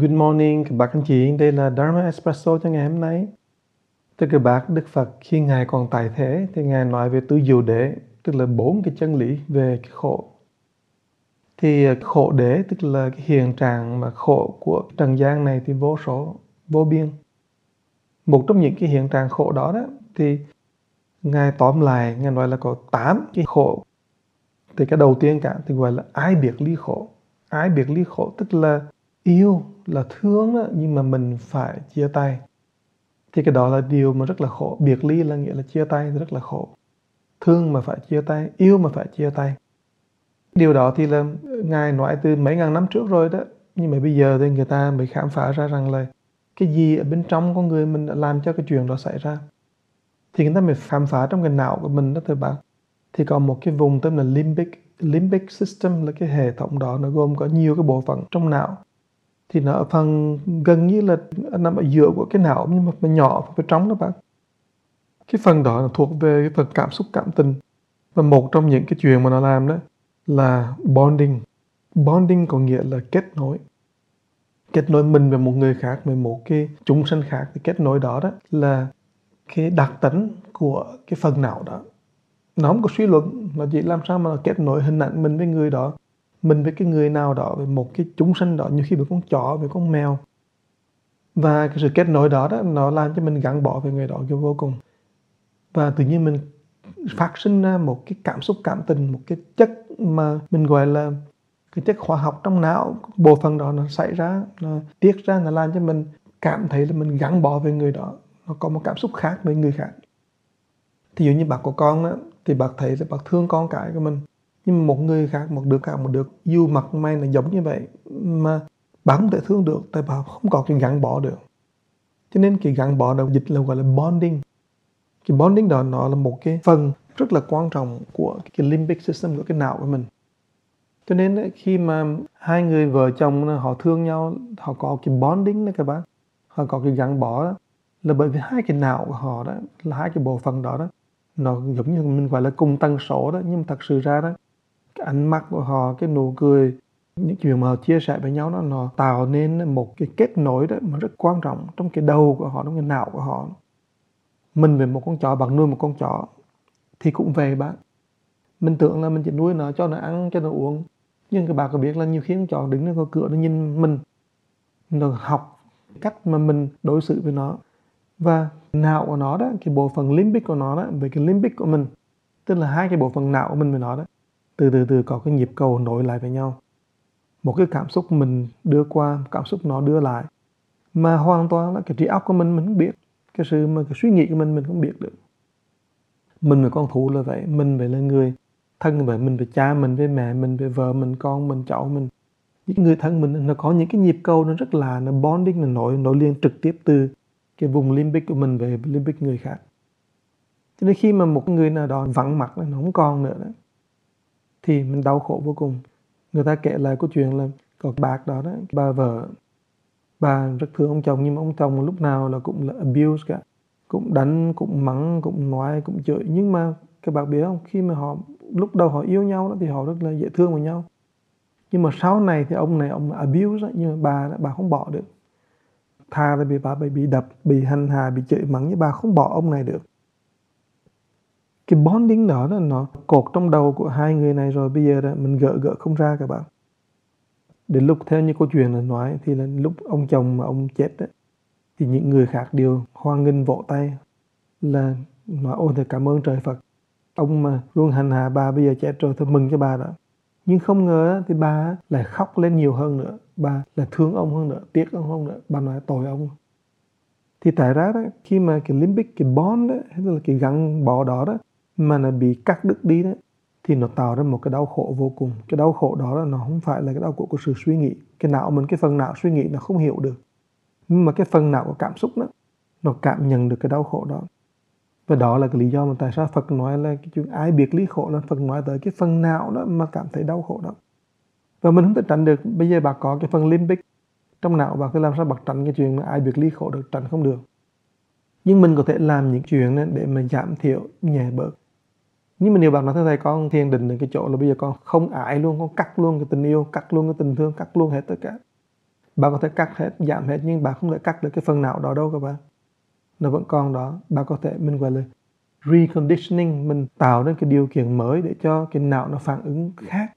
Good morning các bác anh chị, đây là Dharma Espresso cho ngày hôm nay. Thưa các bác, Đức Phật khi Ngài còn tại thế thì Ngài nói về tứ diệu đế, tức là bốn cái chân lý về cái khổ. Thì ờ, khổ đế tức là cái hiện trạng mà khổ của trần gian này thì vô số, vô biên. Một trong những cái hiện trạng khổ đó đó thì Ngài tóm lại, Ngài nói là có tám cái khổ. Thì cái đầu tiên cả thì gọi là ái biệt ly khổ. Ái biệt ly khổ tức là yêu là thương đó, nhưng mà mình phải chia tay. Thì cái đó là điều mà rất là khổ. Biệt ly là nghĩa là chia tay rất là khổ. Thương mà phải chia tay yêu mà phải chia tay. Điều đó thì là ngài nói từ mấy ngàn năm trước rồi đó. Nhưng mà bây giờ thì người ta mới khám phá ra rằng là cái gì ở bên trong con người mình đã làm cho cái chuyện đó xảy ra. Thì người ta mới khám phá trong cái não của mình đó thưa bạn thì còn một cái vùng tên là limbic limbic system là cái hệ thống đó nó gồm có nhiều cái bộ phận trong não thì nó ở phần gần như là nằm ở giữa của cái não, nhưng mà nó nhỏ và trống đó bạn. Cái phần đó là thuộc về cái phần cảm xúc, cảm tình. Và một trong những cái chuyện mà nó làm đó là bonding. Bonding có nghĩa là kết nối. Kết nối mình với một người khác, với một cái chúng sinh khác. Thì kết nối đó đó là cái đặc tính của cái phần não đó. Nó không có suy luận, nó chỉ làm sao mà nó kết nối hình ảnh mình với người đó mình với cái người nào đó với một cái chúng sinh đó như khi với con chó với con mèo. Và cái sự kết nối đó đó nó làm cho mình gắn bó với người đó vô cùng. Và tự nhiên mình phát sinh ra một cái cảm xúc cảm tình một cái chất mà mình gọi là cái chất hóa học trong não bộ phận đó nó xảy ra nó tiết ra nó làm cho mình cảm thấy là mình gắn bó với người đó. Nó có một cảm xúc khác với người khác. Thì dụ như bạn của con đó, thì bạn thấy là bạn thương con cái của mình nhưng một người khác một đứa khác một đứa dù mặt may là giống như vậy mà bạn không thể thương được tại bạn không có cái gắn bỏ được. Cho nên cái gắn bỏ được dịch là gọi là bonding. Cái bonding đó nó là một cái phần rất là quan trọng của cái limbic system của cái não của mình. Cho nên khi mà hai người vợ chồng họ thương nhau họ có cái bonding đó các bạn họ có cái gắn bó đó, là bởi vì hai cái não của họ đó là hai cái bộ phận đó đó nó giống như mình gọi là cùng tần số đó nhưng mà thật sự ra đó cái ánh mắt của họ, cái nụ cười, những chuyện mà họ chia sẻ với nhau đó, nó tạo nên một cái kết nối đó mà rất quan trọng trong cái đầu của họ, trong cái não của họ. Mình về một con chó bằng nuôi một con chó, thì cũng về bạn. Mình tưởng là mình chỉ nuôi nó cho nó ăn, cho nó uống. Nhưng các bạn có biết là nhiều khi con chó đứng ở cửa nó nhìn mình. Nó học cách mà mình đối xử với nó. Và não của nó đó, cái bộ phận limbic của nó đó, về cái limbic của mình, tức là hai cái bộ phận não của mình với nó đó từ từ từ, có cái nhịp cầu nối lại với nhau. Một cái cảm xúc mình đưa qua cảm xúc nó đưa lại. Mà hoàn toàn là cái trí óc của mình mình không biết. Cái sự mà cái suy nghĩ của mình mình không biết được. Mình là con thú là vậy. Mình phải là người. Thân vậy, mình về cha mình, với mẹ mình, với vợ mình, con mình, cháu mình. Những người thân mình, nó có những cái nhịp cầu nó rất là, nó bonding, nó nổi nổi liên trực tiếp từ cái vùng limbic của mình về limbic người khác. Cho nên khi mà một người nào đó vắng mặt nó không còn nữa đó thì mình đau khổ vô cùng. Người ta kể lại câu chuyện là có bạc đó đó bà vợ bà rất thương ông chồng nhưng mà ông chồng lúc nào là cũng là abuse cả. Cũng đánh cũng mắng cũng nói cũng chửi. Nhưng mà các bạn biết không? Khi mà họ lúc đầu họ yêu nhau đó thì họ rất là dễ thương với nhau. Nhưng mà sau này thì ông này ông abuse đó, nhưng mà bà bà không bỏ được. Tha là bị bà bị đập bị hành hạ bị chửi mắng nhưng bà không bỏ ông này được cái bonding đó, là nó cột trong đầu của hai người này rồi. Bây giờ đó, mình gỡ gỡ không ra các bạn. Đến lúc theo như câu chuyện là nói thì là lúc ông chồng mà ông chết đó, thì những người khác đều hoan nghênh vỗ tay là nói ôi thì cảm ơn trời Phật. Ông mà luôn hành hạ bà bây giờ chết rồi thôi mừng cho bà đó. Nhưng không ngờ thì bà lại khóc lên nhiều hơn nữa. Bà là thương ông hơn nữa tiếc ông hơn nữa. Bà nói tội ông. Thì tại ra đó khi mà cái limbic cái bond đó hay là cái gắn bó đó đó mà nó bị cắt đứt đi đó thì nó tạo ra một cái đau khổ vô cùng. Cái đau khổ đó là nó không phải là cái đau khổ của sự suy nghĩ. Cái não mình, cái phần não suy nghĩ nó không hiểu được. Nhưng mà cái phần não của cảm xúc đó, nó cảm nhận được cái đau khổ đó. Và đó là cái lý do mà tại sao Phật nói là cái chuyện ai biệt lý khổ là Phật nói tới cái phần não đó mà cảm thấy đau khổ đó. Và mình không thể tránh được. Bây giờ bà có cái phần limbic trong não, bà cứ làm sao bật tránh cái chuyện mà ai biệt lý khổ được, tránh không được. Nhưng mình có thể làm những chuyện để mà giảm thiểu nhẹ bớt nhưng mà nếu bạn nói thưa thầy con thiền định đến cái chỗ là bây giờ con không ải luôn con cắt luôn cái tình yêu cắt luôn cái tình thương cắt luôn hết tất cả. Bạn có thể cắt hết giảm hết nhưng bạn không thể cắt được cái phần não đó đâu các bạn. Nó vẫn còn đó bạn có thể mình gọi là reconditioning mình tạo ra cái điều kiện mới để cho cái não nó phản ứng khác.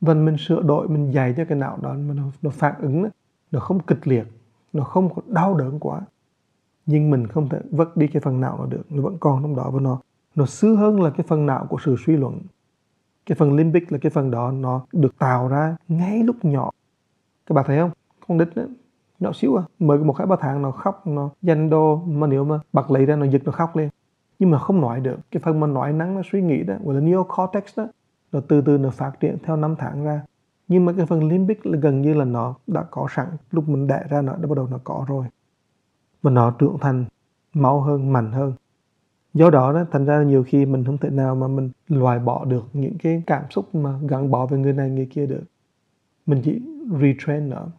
Và mình sửa đổi mình dạy cho cái não đó mà nó, nó phản ứng nó không kịch liệt nó không có đau đớn quá. Nhưng mình không thể vứt đi cái phần não nó được nó vẫn còn trong đó và nó nó xứ hơn là cái phần não của sự suy luận. Cái phần limbic là cái phần đó nó được tạo ra ngay lúc nhỏ. Các bạn thấy không? Con đít đó, nhỏ xíu à. Mới một hai ba tháng nó khóc nó danh đô mà nếu mà bật lấy ra nó giật nó khóc lên nhưng mà không nói được. Cái phần mà nói nắng nó suy nghĩ đó gọi là neocortex đó nó từ từ nó phát triển theo năm tháng ra. Nhưng mà cái phần limbic là gần như là nó đã có sẵn. Lúc mình đẻ ra nó đã bắt đầu nó có rồi. Và nó trưởng thành máu hơn mạnh hơn do đó đó, thành ra nhiều khi mình không thể nào mà mình loại bỏ được những cái cảm xúc mà gắn bó với người này, người kia được. Mình chỉ retrain nữa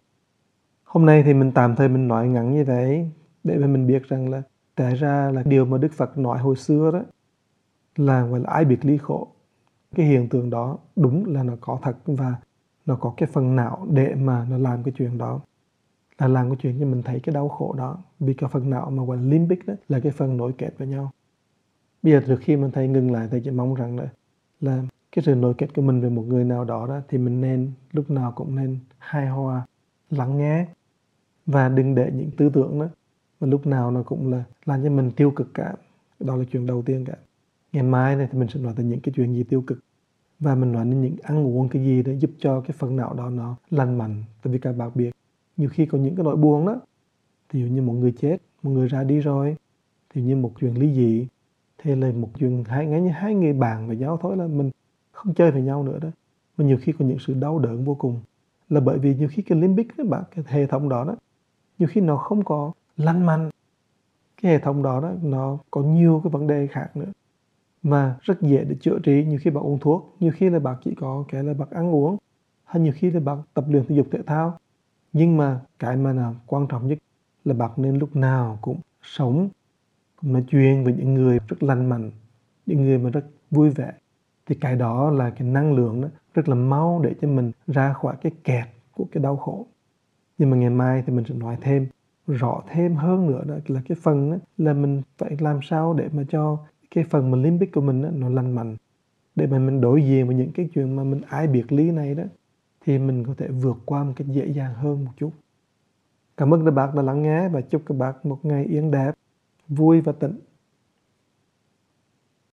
hôm nay thì mình tạm thời mình nói ngắn như vậy để mà mình biết rằng là tại ra là điều mà Đức Phật nói hồi xưa đó, là gọi là ai biệt ly khổ. Cái hiện tượng đó đúng là nó có thật và nó có cái phần não để mà nó làm cái chuyện đó. Là làm cái chuyện cho mình thấy cái đau khổ đó. Vì cái phần não mà gọi là limbic đó là cái phần nối kết với nhau bây giờ trước khi mình thấy ngừng lại, thì chỉ mong rằng là là cái sự nối kết của mình về một người nào đó đó, thì mình nên, lúc nào cũng nên hài hòa, lắng nghe và đừng để những tư tưởng đó mà lúc nào nó cũng là làm cho mình tiêu cực cả. Đó là chuyện đầu tiên cả. Ngày mai này thì mình sẽ nói về những cái chuyện gì tiêu cực và mình nói đến những ăn uống cái gì để giúp cho cái phần não đó nó lành mạnh. Tại vì cả bạc biết, nhiều khi có những cái nỗi buồn đó thì như một người chết, một người ra đi rồi thì như một chuyện ly dị hay là một chuyện hai ngay như hai người bạn và nhau thối là mình không chơi với nhau nữa đó. Mà nhiều khi có những sự đau đớn vô cùng. Là bởi vì nhiều khi cái limbic đó bạn, cái hệ thống đó đó, nhiều khi nó không có lanh mạnh. Cái hệ thống đó đó, nó có nhiều cái vấn đề khác nữa. Mà rất dễ để chữa trị. Nhiều khi bạn uống thuốc, nhiều khi là bạn chỉ có cái là bạn ăn uống. Hay nhiều khi là bạn tập luyện thể dục thể thao. Nhưng mà cái mà là quan trọng nhất là bạn nên lúc nào cũng sống cũng nói chuyện với những người rất lành mạnh những người mà rất vui vẻ. Thì cái đó là cái năng lượng đó rất là mau để cho mình ra khỏi cái kẹt của cái đau khổ. Nhưng mà ngày mai thì mình sẽ nói thêm rõ thêm hơn nữa đó là cái phần đó, là mình phải làm sao để mà cho cái phần mà limbic của mình đó, nó lành mạnh. Để mà mình đối diện với những cái chuyện mà mình ai biệt lý này đó thì mình có thể vượt qua một cách dễ dàng hơn một chút. Cảm ơn các bạn đã lắng nghe và chúc các bạn một ngày yên đẹp vui và tịnh